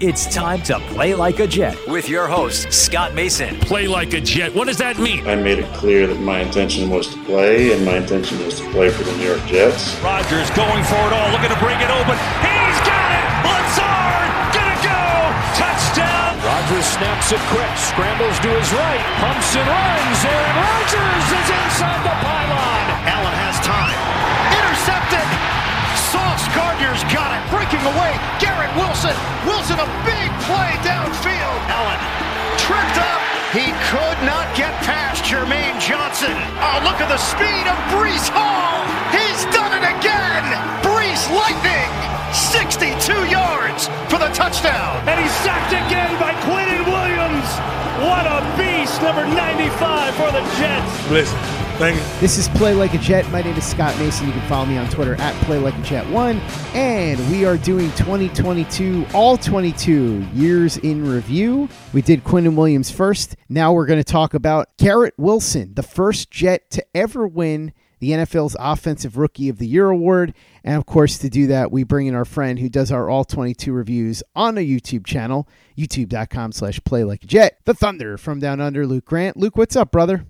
It's time to play like a Jet with your host, Scott Mason. Play like a Jet. What does that mean? I made it clear that my intention was to play, and my intention was to play for the New York Jets. Rodgers going for it all, looking to bring it open. He's got it! Lazard, gonna go! Touchdown! Rodgers snaps it quick, scrambles to his right, pumps and runs. Aaron Rodgers is inside the pylon. Allen has time. Intercepted! Gardner's got it. Breaking away. Garrett Wilson. Wilson a big play downfield. Allen tripped up. He could not get past Jermaine Johnson. Oh, look at the speed of Breece Hall. He's done it again. Breece Lightning. 62 yards for the touchdown. And he's sacked again by Quinnen Williams. What a beast, number 95 for the Jets. Listen, thank you. This is Play Like a Jet. My name is Scott Mason. You can follow me on Twitter at Play Like a Jet One, and we are doing 2022 all 22 years in review. We did Quinnen Williams first. Now we're going to talk about Garrett Wilson, the first Jet to ever win the NFL's Offensive Rookie of the Year award. And of course, to do that, we bring in our friend who does our all 22 reviews on a YouTube channel, youtube.com slash play like a jet. The Thunder from down under, Luke Grant. Luke, what's up, brother?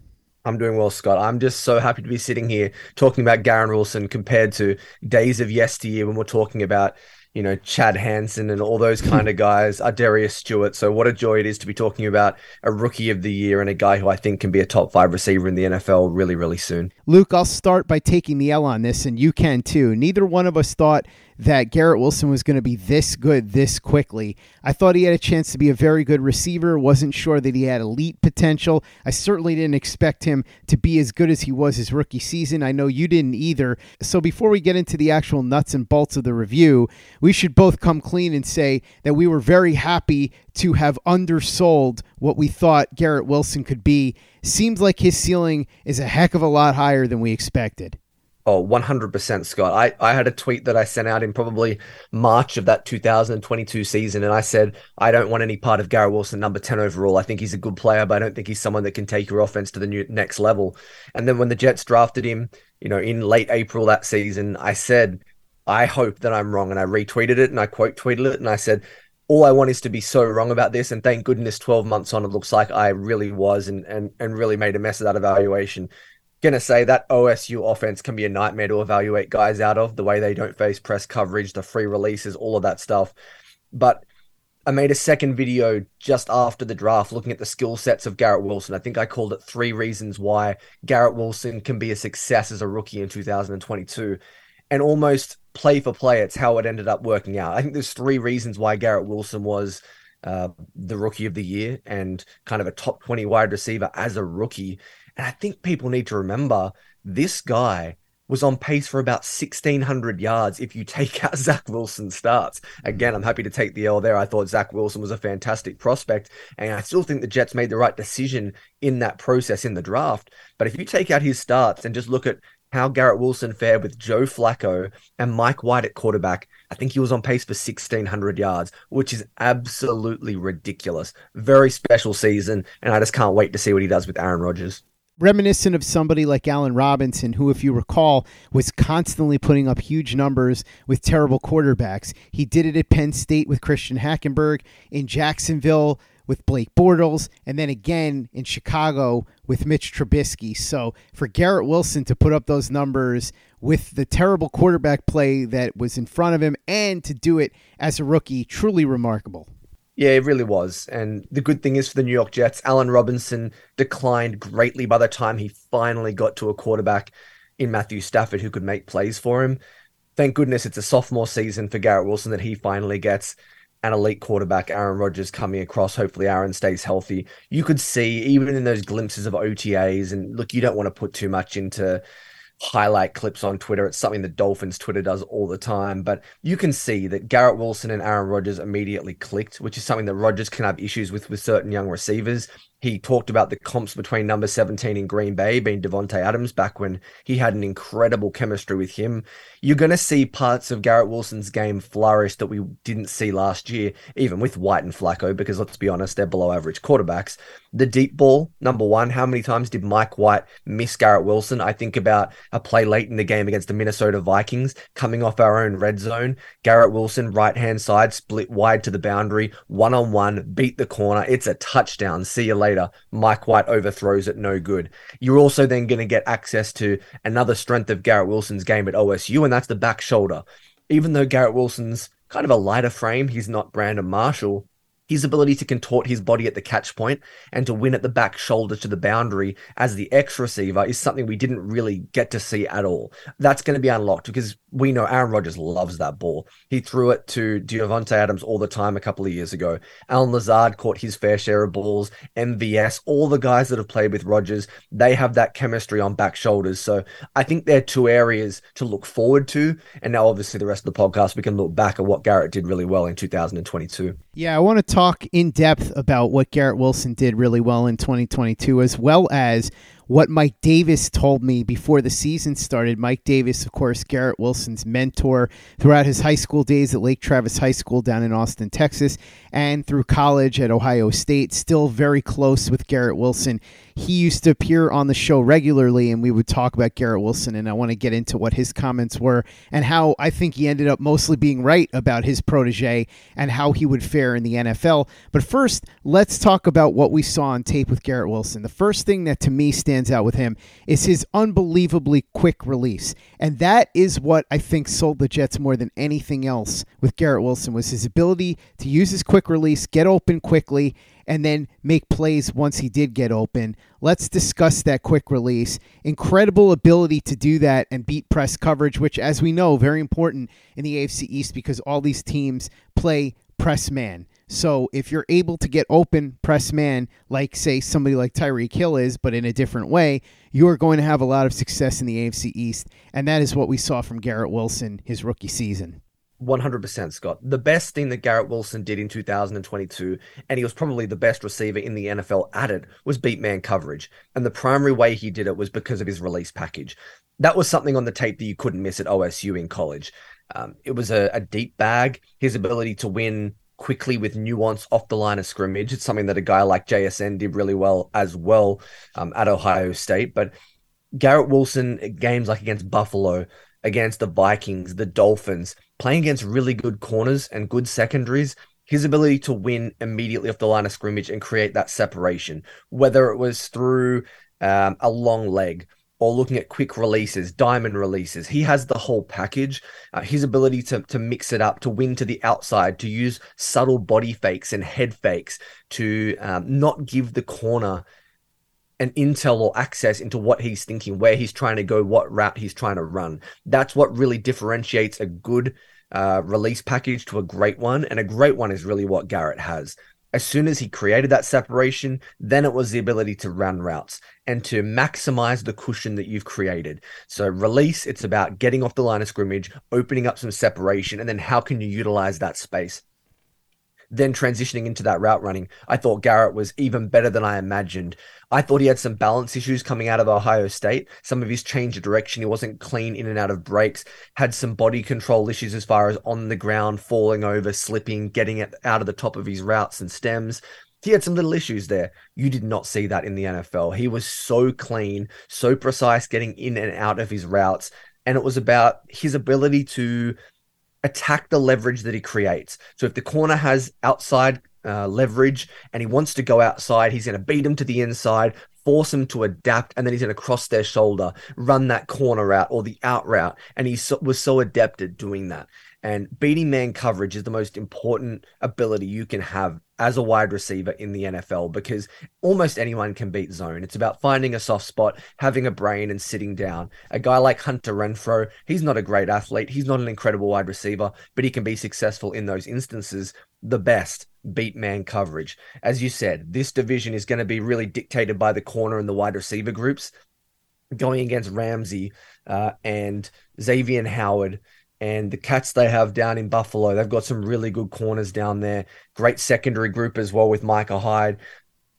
I'm doing well, Scott. I'm just so happy to be sitting here talking about Garrett Wilson compared to days of yesteryear when we're talking about, you know, Chad Hansen and all those kind of guys, uh, Darius Stewart. So what a joy it is to be talking about a rookie of the year and a guy who I think can be a top five receiver in the NFL really, really soon. Luke, I'll start by taking the L on this, and you can too. Neither one of us thought that Garrett Wilson was going to be this good this quickly. I thought he had a chance to be a very good receiver. Wasn't sure that he had elite potential. I certainly didn't expect him to be as good as he was his rookie season. I know you didn't either. So before we get into the actual nuts and bolts of the review, we should both come clean and say that we were very happy to have undersold what we thought Garrett Wilson could be. Seems like his ceiling is a heck of a lot higher than we expected. Oh, 100% Scott. I, I had a tweet that I sent out in probably March of that 2022 season, and I said, I don't want any part of Garrett Wilson, number 10 overall. I think he's a good player, but I don't think he's someone that can take your offense to the new, next level. And then when the Jets drafted him, you know, in late April that season, I said, I hope that I'm wrong. And I retweeted it and I quote tweeted it and I said, all I want is to be so wrong about this. And thank goodness 12 months on, it looks like I really was and, and, and really made a mess of that evaluation gonna say that OSU offense can be a nightmare to evaluate guys out of the way they don't face press coverage, the free releases, all of that stuff. But I made a second video just after the draft looking at the skill sets of Garrett Wilson. I think I called it three reasons why Garrett Wilson can be a success as a rookie in 2022. And almost play for play, it's how it ended up working out. I think there's three reasons why Garrett Wilson was uh, the rookie of the year and kind of a top 20 wide receiver as a rookie. And I think people need to remember this guy was on pace for about 1,600 yards if you take out Zach Wilson's starts. Again, I'm happy to take the L there. I thought Zach Wilson was a fantastic prospect, and I still think the Jets made the right decision in that process in the draft. But if you take out his starts and just look at how Garrett Wilson fared with Joe Flacco and Mike White at quarterback, I think he was on pace for 1,600 yards, which is absolutely ridiculous. Very special season, and I just can't wait to see what he does with Aaron Rodgers reminiscent of somebody like Allen Robinson, who, if you recall, was constantly putting up huge numbers with terrible quarterbacks. He did it at Penn State with Christian Hackenberg, in Jacksonville with Blake Bortles, and then again in Chicago with Mitch Trubisky. So for Garrett Wilson to put up those numbers with the terrible quarterback play that was in front of him and to do it as a rookie, truly remarkable. Yeah, it really was. And the good thing is for the New York Jets, Allen Robinson declined greatly by the time he finally got to a quarterback in Matthew Stafford who could make plays for him. Thank goodness it's a sophomore season for Garrett Wilson that he finally gets an elite quarterback, Aaron Rodgers, coming across. Hopefully, Aaron stays healthy. You could see, even in those glimpses of OTAs, and look, you don't want to put too much into highlight clips on Twitter. It's something that Dolphins Twitter does all the time. But you can see that Garrett Wilson and Aaron Rodgers immediately clicked, which is something that Rodgers can have issues with with certain young receivers. He talked about the comps between number 17 in Green Bay being Davante Adams back when he had an incredible chemistry with him. You're going to see parts of Garrett Wilson's game flourish that we didn't see last year, even with White and Flacco, because let's be honest, they're below average quarterbacks. The deep ball, number one, how many times did Mike White miss Garrett Wilson? I think about a play late in the game against the Minnesota Vikings, coming off our own red zone. Garrett Wilson, right hand side, split wide to the boundary, one on one, beat the corner. It's a touchdown. See you later. Mike White overthrows it, no good. You're also then going to get access to another strength of Garrett Wilson's game at OSU, and that's the back shoulder. Even though Garrett Wilson's kind of a lighter frame, he's not Brandon Marshall his ability to contort his body at the catch point and to win at the back shoulder to the boundary as the X receiver is something we didn't really get to see at all. That's going to be unlocked because we know Aaron Rodgers loves that ball. He threw it to Davante Adams all the time a couple of years ago. Allen Lazard caught his fair share of balls. MVS, all the guys that have played with Rodgers, they have that chemistry on back shoulders. So I think they're two areas to look forward to. And now, obviously, the rest of the podcast, we can look back at what Garrett did really well in 2022. Yeah, I want to talk in depth about what Garrett Wilson did really well in 2022, as well as what Mike Davis told me before the season started. Mike Davis, of course, Garrett Wilson's mentor throughout his high school days at Lake Travis High School down in Austin, Texas, and through college at Ohio State. Still very close with Garrett Wilson. He used to appear on the show regularly, and we would talk about Garrett Wilson. And I want to get into what his comments were and how I think he ended up mostly being right about his protege and how he would fare in the NFL. But first, let's talk about what we saw on tape with Garrett Wilson. The first thing that to me stands out with him is his unbelievably quick release. And that is what I think sold the Jets more than anything else with Garrett Wilson was his ability to use his quick release, get open quickly, and then make plays once he did get open. Let's discuss that quick release. Incredible ability to do that and beat press coverage, which, as we know, very important in the AFC East because all these teams play press man. So if you're able to get open press man, like say somebody like Tyreek Hill is, but in a different way, you're going to have a lot of success in the AFC East, and that is what we saw from Garrett Wilson his rookie season. 100% Scott. The best thing that Garrett Wilson did in 2022, and he was probably the best receiver in the NFL at it, was beat man coverage. And the primary way he did it was because of his release package. That was something on the tape that you couldn't miss at OSU in college. Um, it was a, a deep bag. His ability to win quickly with nuance off the line of scrimmage. It's something that a guy like JSN did really well as well um, at Ohio State. But Garrett Wilson, games like against Buffalo, against the Vikings, the Dolphins, playing against really good corners and good secondaries, his ability to win immediately off the line of scrimmage and create that separation, whether it was through um, a long leg or looking at quick releases, diamond releases. He has the whole package. Uh, his ability to, to mix it up, to win to the outside, to use subtle body fakes and head fakes, to um, not give the corner an intel or access into what he's thinking, where he's trying to go, what route he's trying to run. That's what really differentiates a good uh, release package to a great one. And a great one is really what Garrett has as soon as he created that separation, then it was the ability to run routes and to maximize the cushion that you've created. So, release, it's about getting off the line of scrimmage, opening up some separation, and then how can you utilize that space? Then transitioning into that route running, I thought Garrett was even better than I imagined. I thought he had some balance issues coming out of Ohio State. Some of his change of direction, he wasn't clean in and out of breaks, had some body control issues as far as on the ground, falling over, slipping, getting it out of the top of his routes and stems. He had some little issues there. You did not see that in the NFL. He was so clean, so precise getting in and out of his routes. And it was about his ability to attack the leverage that he creates. So if the corner has outside uh, leverage and he wants to go outside, he's going to beat him to the inside, force him to adapt, and then he's going to cross their shoulder, run that corner out or the out route. And he so, was so adept at doing that. And beating man coverage is the most important ability you can have as a wide receiver in the NFL because almost anyone can beat zone. It's about finding a soft spot, having a brain, and sitting down. A guy like Hunter Renfrow, he's not a great athlete, he's not an incredible wide receiver, but he can be successful in those instances. The best beat man coverage. As you said, this division is going to be really dictated by the corner and the wide receiver groups. Going against Ramsey uh, and Xavier Howard and the cats they have down in Buffalo. They've got some really good corners down there. Great secondary group as well with Micah Hyde.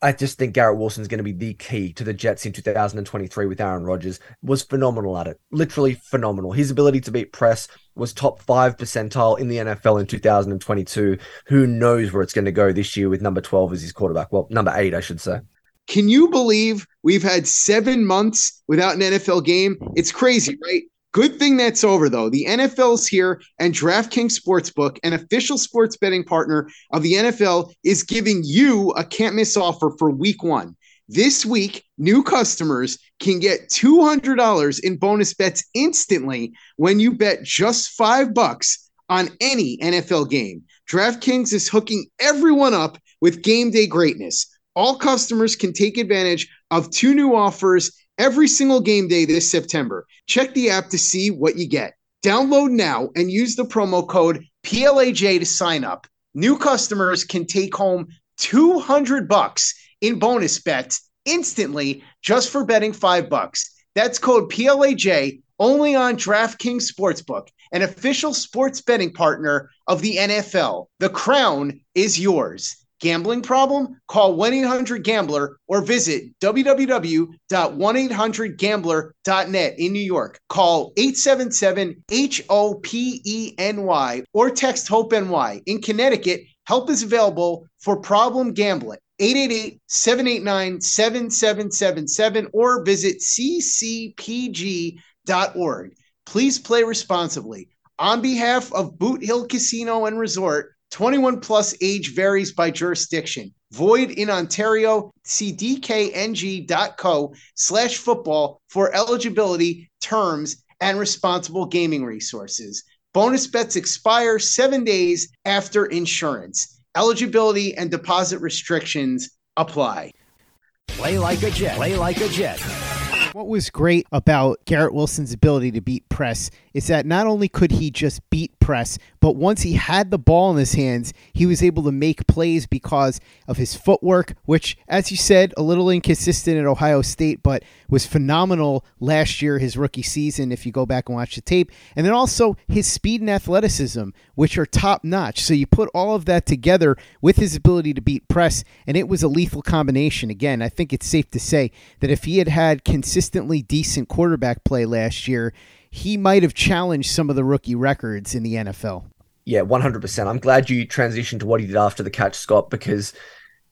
I just think Garrett Wilson is going to be the key to the Jets in 2023 with Aaron Rodgers. Was phenomenal at it, literally phenomenal. His ability to beat press was top five percentile in the NFL in 2022. Who knows where it's going to go this year with number 12 as his quarterback? Well, number eight, I should say. Can you believe we've had seven months without an NFL game? It's crazy, right? Good thing that's over, though. The NFL's here, and DraftKings Sportsbook, an official sports betting partner of the NFL, is giving you a can't miss offer for week one. This week, new customers can get $200 in bonus bets instantly when you bet just five bucks on any NFL game. DraftKings is hooking everyone up with game day greatness. All customers can take advantage of two new offers every single game day this September. Check the app to see what you get. Download now and use the promo code PLAJ to sign up. New customers can take home 200 bucks in bonus bets instantly just for betting 5 bucks. That's code PLAJ only on DraftKings Sportsbook, an official sports betting partner of the NFL. The crown is yours. Gambling problem? Call 1 800 Gambler or visit www.1800Gambler.net in New York. Call 877 H O P E N Y or text HOPE NY. In Connecticut, help is available for problem gambling. 888 789 7777 or visit ccpg.org. Please play responsibly. On behalf of Boot Hill Casino and Resort, 21 plus age varies by jurisdiction. Void in Ontario. See dkng.co slash football for eligibility, terms, and responsible gaming resources. Bonus bets expire seven days after insurance. Eligibility and deposit restrictions apply. Play like a Jet. Play like a Jet. What was great about Garrett Wilson's ability to beat press is that not only could he just beat press, but once he had the ball in his hands, he was able to make plays because of his footwork, which, as you said, a little inconsistent at Ohio State, but was phenomenal last year, his rookie season, if you go back and watch the tape. And then also his speed and athleticism, which are top notch. So you put all of that together with his ability to beat press, and it was a lethal combination. Again, I think it's safe to say that if he had had consistently decent quarterback play last year, he might have challenged some of the rookie records in the NFL. Yeah, 100%. I'm glad you transitioned to what he did after the catch, Scott, because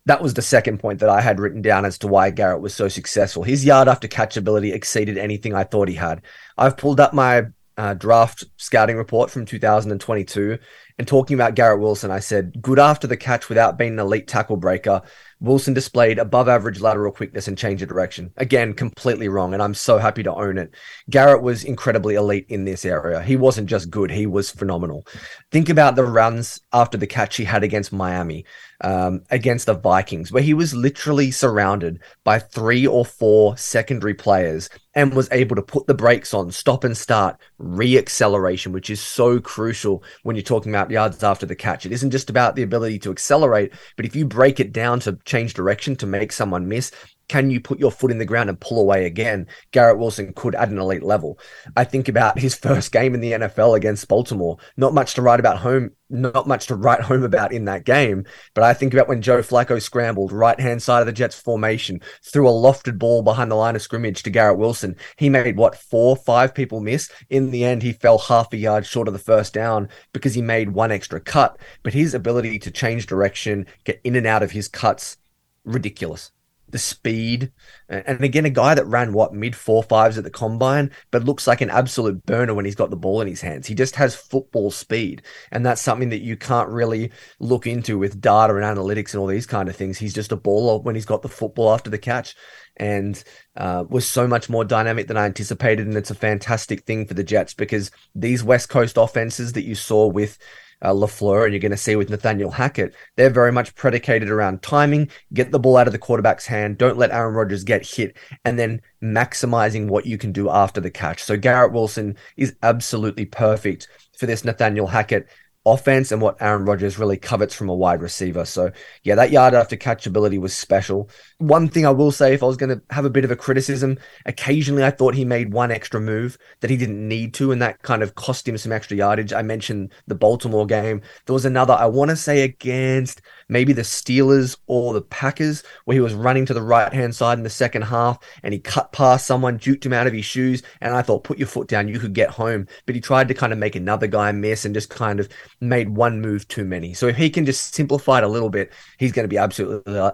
that was the second point that I had written down as to why Garrett was so successful. His yard after catch ability exceeded anything I thought he had. I've pulled up my uh, draft scouting report from 2022 and talking about Garrett Wilson, I said, good after the catch without being an elite tackle breaker. Wilson displayed above average lateral quickness and change of direction. Again, completely wrong, and I'm so happy to own it. Garrett was incredibly elite in this area. He wasn't just good, he was phenomenal. Think about the runs after the catch he had against Miami, um, against the Vikings, where he was literally surrounded by three or four secondary players and was able to put the brakes on, stop and start, re acceleration, which is so crucial when you're talking about yards after the catch. It isn't just about the ability to accelerate, but if you break it down to change direction to make someone miss, can you put your foot in the ground and pull away again? Garrett Wilson could at an elite level. I think about his first game in the NFL against Baltimore. Not much to write about home, not much to write home about in that game. But I think about when Joe Flacco scrambled right hand side of the Jets formation, threw a lofted ball behind the line of scrimmage to Garrett Wilson. He made what four, five people miss. In the end, he fell half a yard short of the first down because he made one extra cut. But his ability to change direction, get in and out of his cuts, ridiculous the speed, and again, a guy that ran what mid four fives at the combine, but looks like an absolute burner when he's got the ball in his hands. He just has football speed, and that's something that you can't really look into with data and analytics and all these kind of things. He's just a baller when he's got the football after the catch, and uh, was so much more dynamic than I anticipated. And it's a fantastic thing for the Jets because these West Coast offenses that you saw with uh, LaFleur and you're going to see with Nathaniel Hackett, they're very much predicated around timing, get the ball out of the quarterback's hand, don't let Aaron Rodgers get hit, and then maximizing what you can do after the catch. So Garrett Wilson is absolutely perfect for this Nathaniel Hackett offense and what Aaron Rodgers really covets from a wide receiver. So, yeah, that yard after catch ability was special. One thing I will say, if I was going to have a bit of a criticism, occasionally I thought he made one extra move that he didn't need to, and that kind of cost him some extra yardage. I mentioned the Baltimore game. There was another, I want to say against maybe the Steelers or the Packers, where he was running to the right hand side in the second half and he cut past someone, juked him out of his shoes. And I thought, put your foot down, you could get home. But he tried to kind of make another guy miss and just kind of made one move too many. So if he can just simplify it a little bit, he's going to be absolutely uh,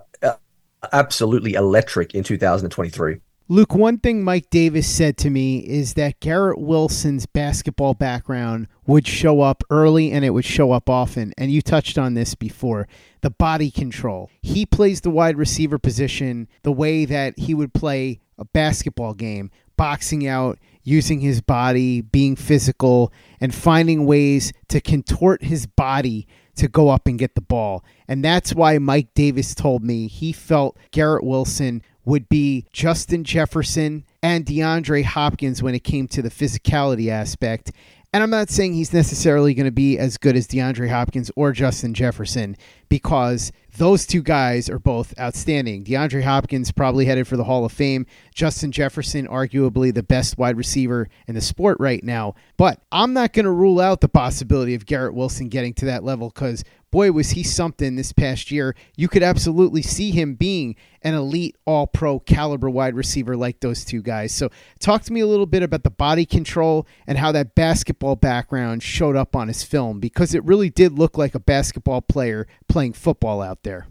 absolutely electric in 2023. Luke, one thing Mike Davis said to me is that Garrett Wilson's basketball background would show up early and it would show up often. And you touched on this before the body control. He plays the wide receiver position the way that he would play a basketball game, boxing out, using his body, being physical, and finding ways to contort his body to go up and get the ball. And that's why Mike Davis told me he felt Garrett Wilson would be Justin Jefferson and DeAndre Hopkins when it came to the physicality aspect. And I'm not saying he's necessarily going to be as good as DeAndre Hopkins or Justin Jefferson because those two guys are both outstanding. DeAndre Hopkins probably headed for the Hall of Fame. Justin Jefferson, arguably the best wide receiver in the sport right now. But I'm not going to rule out the possibility of Garrett Wilson getting to that level because boy, was he something this past year. You could absolutely see him being an elite all pro caliber wide receiver like those two guys. So, talk to me a little bit about the body control and how that basketball background showed up on his film because it really did look like a basketball player playing football out there.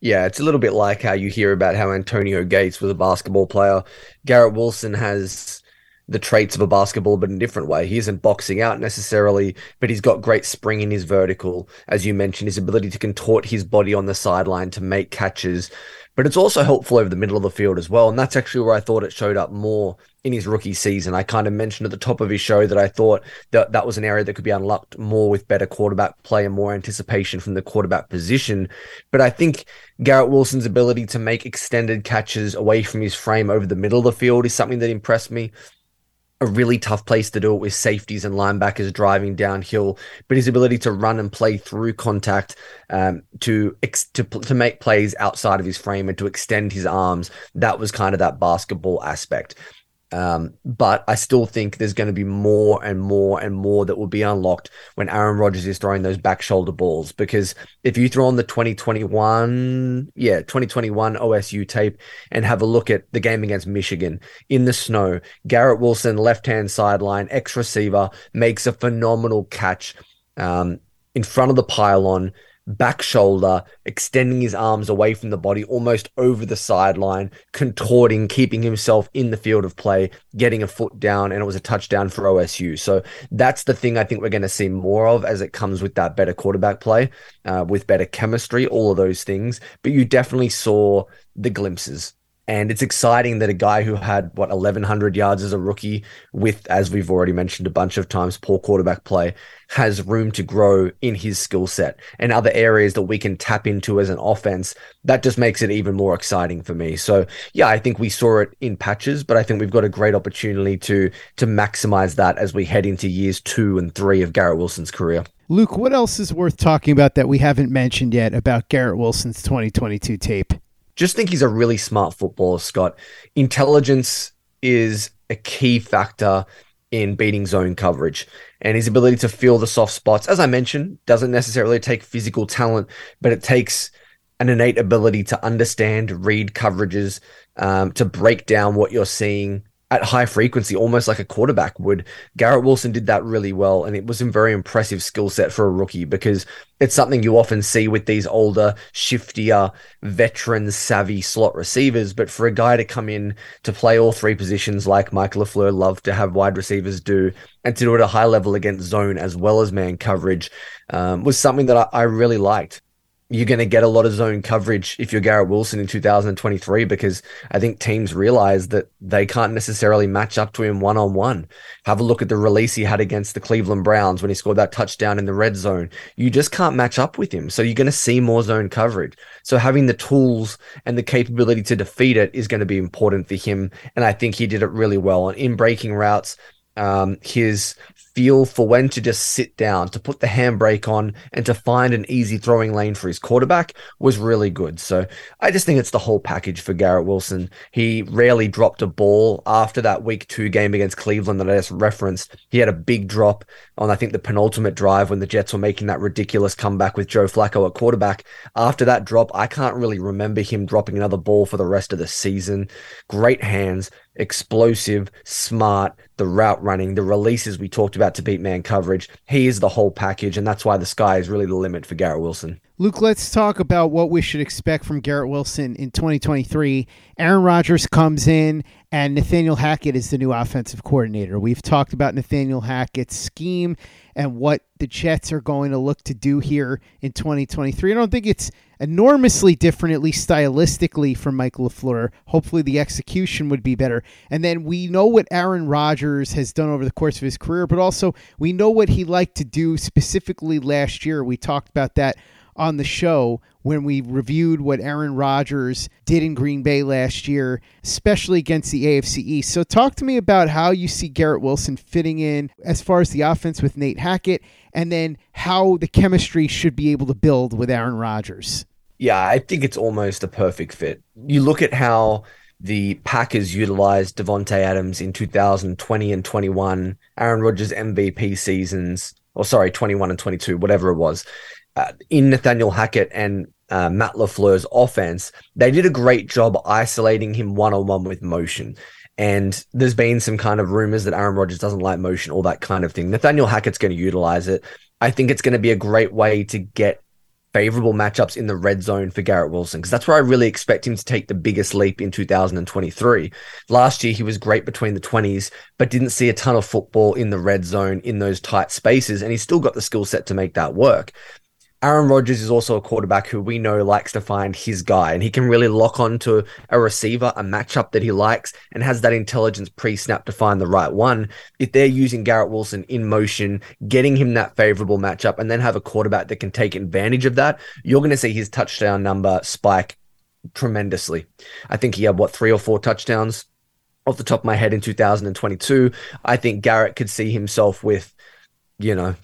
Yeah, it's a little bit like how you hear about how Antonio Gates was a basketball player. Garrett Wilson has the traits of a basketball, but in a different way. He isn't boxing out necessarily, but he's got great spring in his vertical. As you mentioned, his ability to contort his body on the sideline to make catches. But it's also helpful over the middle of the field as well. And that's actually where I thought it showed up more in his rookie season. I kind of mentioned at the top of his show that I thought that that was an area that could be unlocked more with better quarterback play and more anticipation from the quarterback position. But I think Garrett Wilson's ability to make extended catches away from his frame over the middle of the field is something that impressed me a really tough place to do it with safeties and linebackers driving downhill, but his ability to run and play through contact, um, to, ex- to to make plays outside of his frame and to extend his arms, that was kind of that basketball aspect. Um, but I still think there's going to be more and more and more that will be unlocked when Aaron Rodgers is throwing those back shoulder balls. Because if you throw on the 2021, yeah, 2021 OSU tape and have a look at the game against Michigan in the snow, Garrett Wilson, left hand sideline, X receiver, makes a phenomenal catch um, in front of the pylon back shoulder, extending his arms away from the body, almost over the sideline, contorting, keeping himself in the field of play, getting a foot down, and it was a touchdown for OSU. So that's the thing I think we're going to see more of as it comes with that better quarterback play, uh, with better chemistry, all of those things. But you definitely saw the glimpses and it's exciting that a guy who had what 1100 yards as a rookie with, as we've already mentioned a bunch of times, poor quarterback play has room to grow in his skill set and other areas that we can tap into as an offense. That just makes it even more exciting for me. So yeah, I think we saw it in patches, but I think we've got a great opportunity to, to maximize that as we head into years two and three of Garrett Wilson's career. Luke, what else is worth talking about that we haven't mentioned yet about Garrett Wilson's 2022 tape? Just think he's a really smart footballer, Scott. Intelligence is a key factor in beating zone coverage and his ability to feel the soft spots. As I mentioned, doesn't necessarily take physical talent, but it takes an innate ability to understand, read coverages, um, to break down what you're seeing at high frequency, almost like a quarterback would. Garrett Wilson did that really well, and it was a very impressive skill set for a rookie because it's something you often see with these older, shiftier, veteran savvy slot receivers. But for a guy to come in to play all three positions like Mike LaFleur loved to have wide receivers do, and to do it at a high level against zone as well as man coverage, um, was something that I, I really liked you're going to get a lot of zone coverage if you're Garrett Wilson in 2023 because I think teams realize that they can't necessarily match up to him one on one. Have a look at the release he had against the Cleveland Browns when he scored that touchdown in the red zone. You just can't match up with him. So you're going to see more zone coverage. So having the tools and the capability to defeat it is going to be important for him. And I think he did it really well. And in breaking routes, um, his feel for when to just sit down, to put the handbrake on, and to find an easy throwing lane for his quarterback was really good. So I just think it's the whole package for Garrett Wilson. He rarely dropped a ball after that week two game against Cleveland that I just referenced. He had a big drop on, I think, the penultimate drive when the Jets were making that ridiculous comeback with Joe Flacco at quarterback. After that drop, I can't really remember him dropping another ball for the rest of the season. Great hands, explosive, smart, the route running, the releases we talked about to beat man coverage. He is the whole package, and that's why the sky is really the limit for Garrett Wilson. Luke, let's talk about what we should expect from Garrett Wilson in 2023. Aaron Rodgers comes in, and Nathaniel Hackett is the new offensive coordinator. We've talked about Nathaniel Hackett's scheme and what the Jets are going to look to do here in 2023. I don't think it's enormously different, at least stylistically, from Mike LaFleur. Hopefully, the execution would be better. And then we know what Aaron Rodgers has done over the course of his career, but also we know what he liked to do specifically last year. We talked about that on the show when we reviewed what Aaron Rodgers did in Green Bay last year, especially against the AFC East. So, talk to me about how you see Garrett Wilson fitting in as far as the offense with Nate Hackett, and then how the chemistry should be able to build with Aaron Rodgers. Yeah, I think it's almost a perfect fit. You look at how the Packers utilized Davante Adams in 2020 and 21, Aaron Rodgers MVP seasons, or sorry, 21 and 22, whatever it was uh, in Nathaniel Hackett and uh, Matt LaFleur's offense, they did a great job isolating him one on one with motion. And there's been some kind of rumors that Aaron Rodgers doesn't like motion, all that kind of thing. Nathaniel Hackett's going to utilize it. I think it's going to be a great way to get favorable matchups in the red zone for Garrett Wilson because that's where I really expect him to take the biggest leap in 2023. Last year, he was great between the 20s, but didn't see a ton of football in the red zone in those tight spaces, and he's still got the skill set to make that work. Aaron Rodgers is also a quarterback who we know likes to find his guy, and he can really lock on to a receiver, a matchup that he likes, and has that intelligence pre snap to find the right one. If they're using Garrett Wilson in motion, getting him that favorable matchup, and then have a quarterback that can take advantage of that, you're going to see his touchdown number spike tremendously. I think he had what three or four touchdowns off the top of my head in 2022. I think Garrett could see himself with, you know,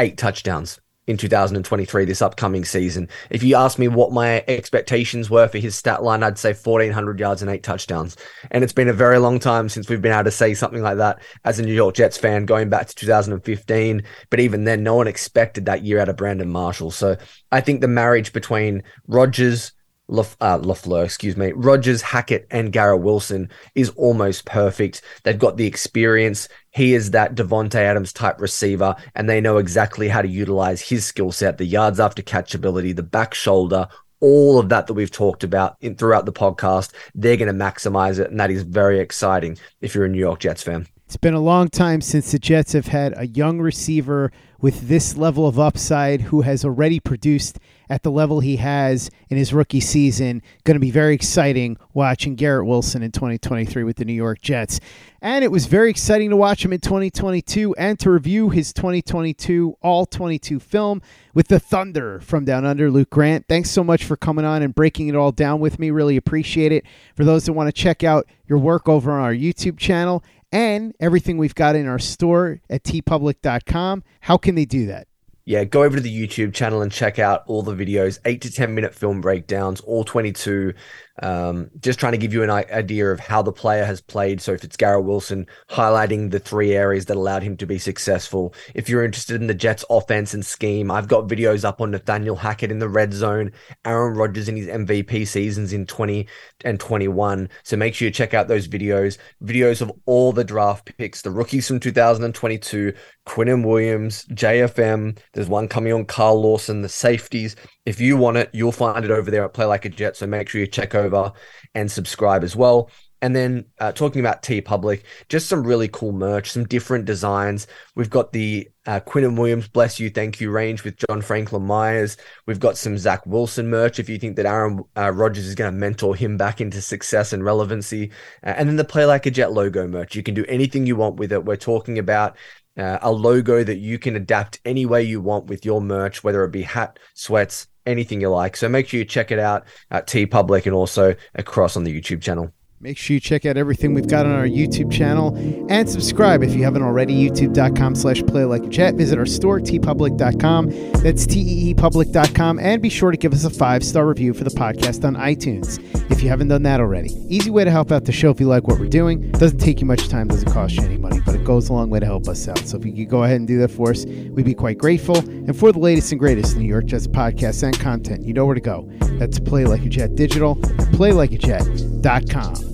eight touchdowns in 2023 this upcoming season. If you ask me what my expectations were for his stat line, I'd say 1400 yards and eight touchdowns. And it's been a very long time since we've been able to say something like that as a New York Jets fan going back to 2015, but even then no one expected that year out of Brandon Marshall. So I think the marriage between Rodgers Uh, LaFleur, excuse me, Rodgers, Hackett, and Garrett Wilson is almost perfect. They've got the experience. He is that Davante Adams type receiver, and they know exactly how to utilize his skill set, the yards after catch ability, the back shoulder, all of that that we've talked about in, throughout the podcast. They're going to maximize it, and that is very exciting if you're a New York Jets fan. It's been a long time since the Jets have had a young receiver with this level of upside who has already produced at the level he has in his rookie season. Going to be very exciting watching Garrett Wilson in 2023 with the New York Jets. And it was very exciting to watch him in 2022 and to review his 2022 All 22 film with the Thunder from Down Under, Luke Grant. Thanks so much for coming on and breaking it all down with me. Really appreciate it. For those that want to check out your work over on our YouTube channel and everything we've got in our store at teepublic.com, how can they do that? yeah, go over to the YouTube channel and check out all the videos, eight to 10 minute film breakdowns, all 22 um, just trying to give you an idea of how the player has played. So if it's Garrett Wilson, highlighting the three areas that allowed him to be successful. If you're interested in the Jets offense and scheme, I've got videos up on Nathaniel Hackett in the red zone, Aaron Rodgers in his MVP seasons in 20 and 21. So make sure you check out those videos, videos of all the draft picks, the rookies from 2022, Quinnen Williams, JFM. There's one coming on Carl Lawson, the safeties. If you want it, you'll find it over there at Play Like a Jet. So make sure you check over and subscribe as well. And then uh, talking about TeePublic, just some really cool merch, some different designs. We've got the uh, and Williams Bless You, Thank You range with John Franklin Myers. We've got some Zach Wilson merch if you think that Aaron uh, Rodgers is going to mentor him back into success and relevancy. Uh, and then the Play Like a Jet logo merch. You can do anything you want with it. We're talking about uh, a logo that you can adapt any way you want with your merch, whether it be hat, sweats, anything you like. So make sure you check it out at TeePublic and also across on the YouTube channel. Make sure you check out everything we've got on our YouTube channel and subscribe if you haven't already. YouTube.com slash play like a jet. Visit our store, teepublic.com. That's teepublic.com. And be sure to give us a five star review for the podcast on iTunes if you haven't done that already. Easy way to help out the show if you like what we're doing. Doesn't take you much time, doesn't cost you any money, but it goes a long way to help us out. So if you could go ahead and do that for us, we'd be quite grateful. And for the latest and greatest New York Jets podcasts and content, you know where to go. That's Play Like a Jet Digital, playlikeajet.com.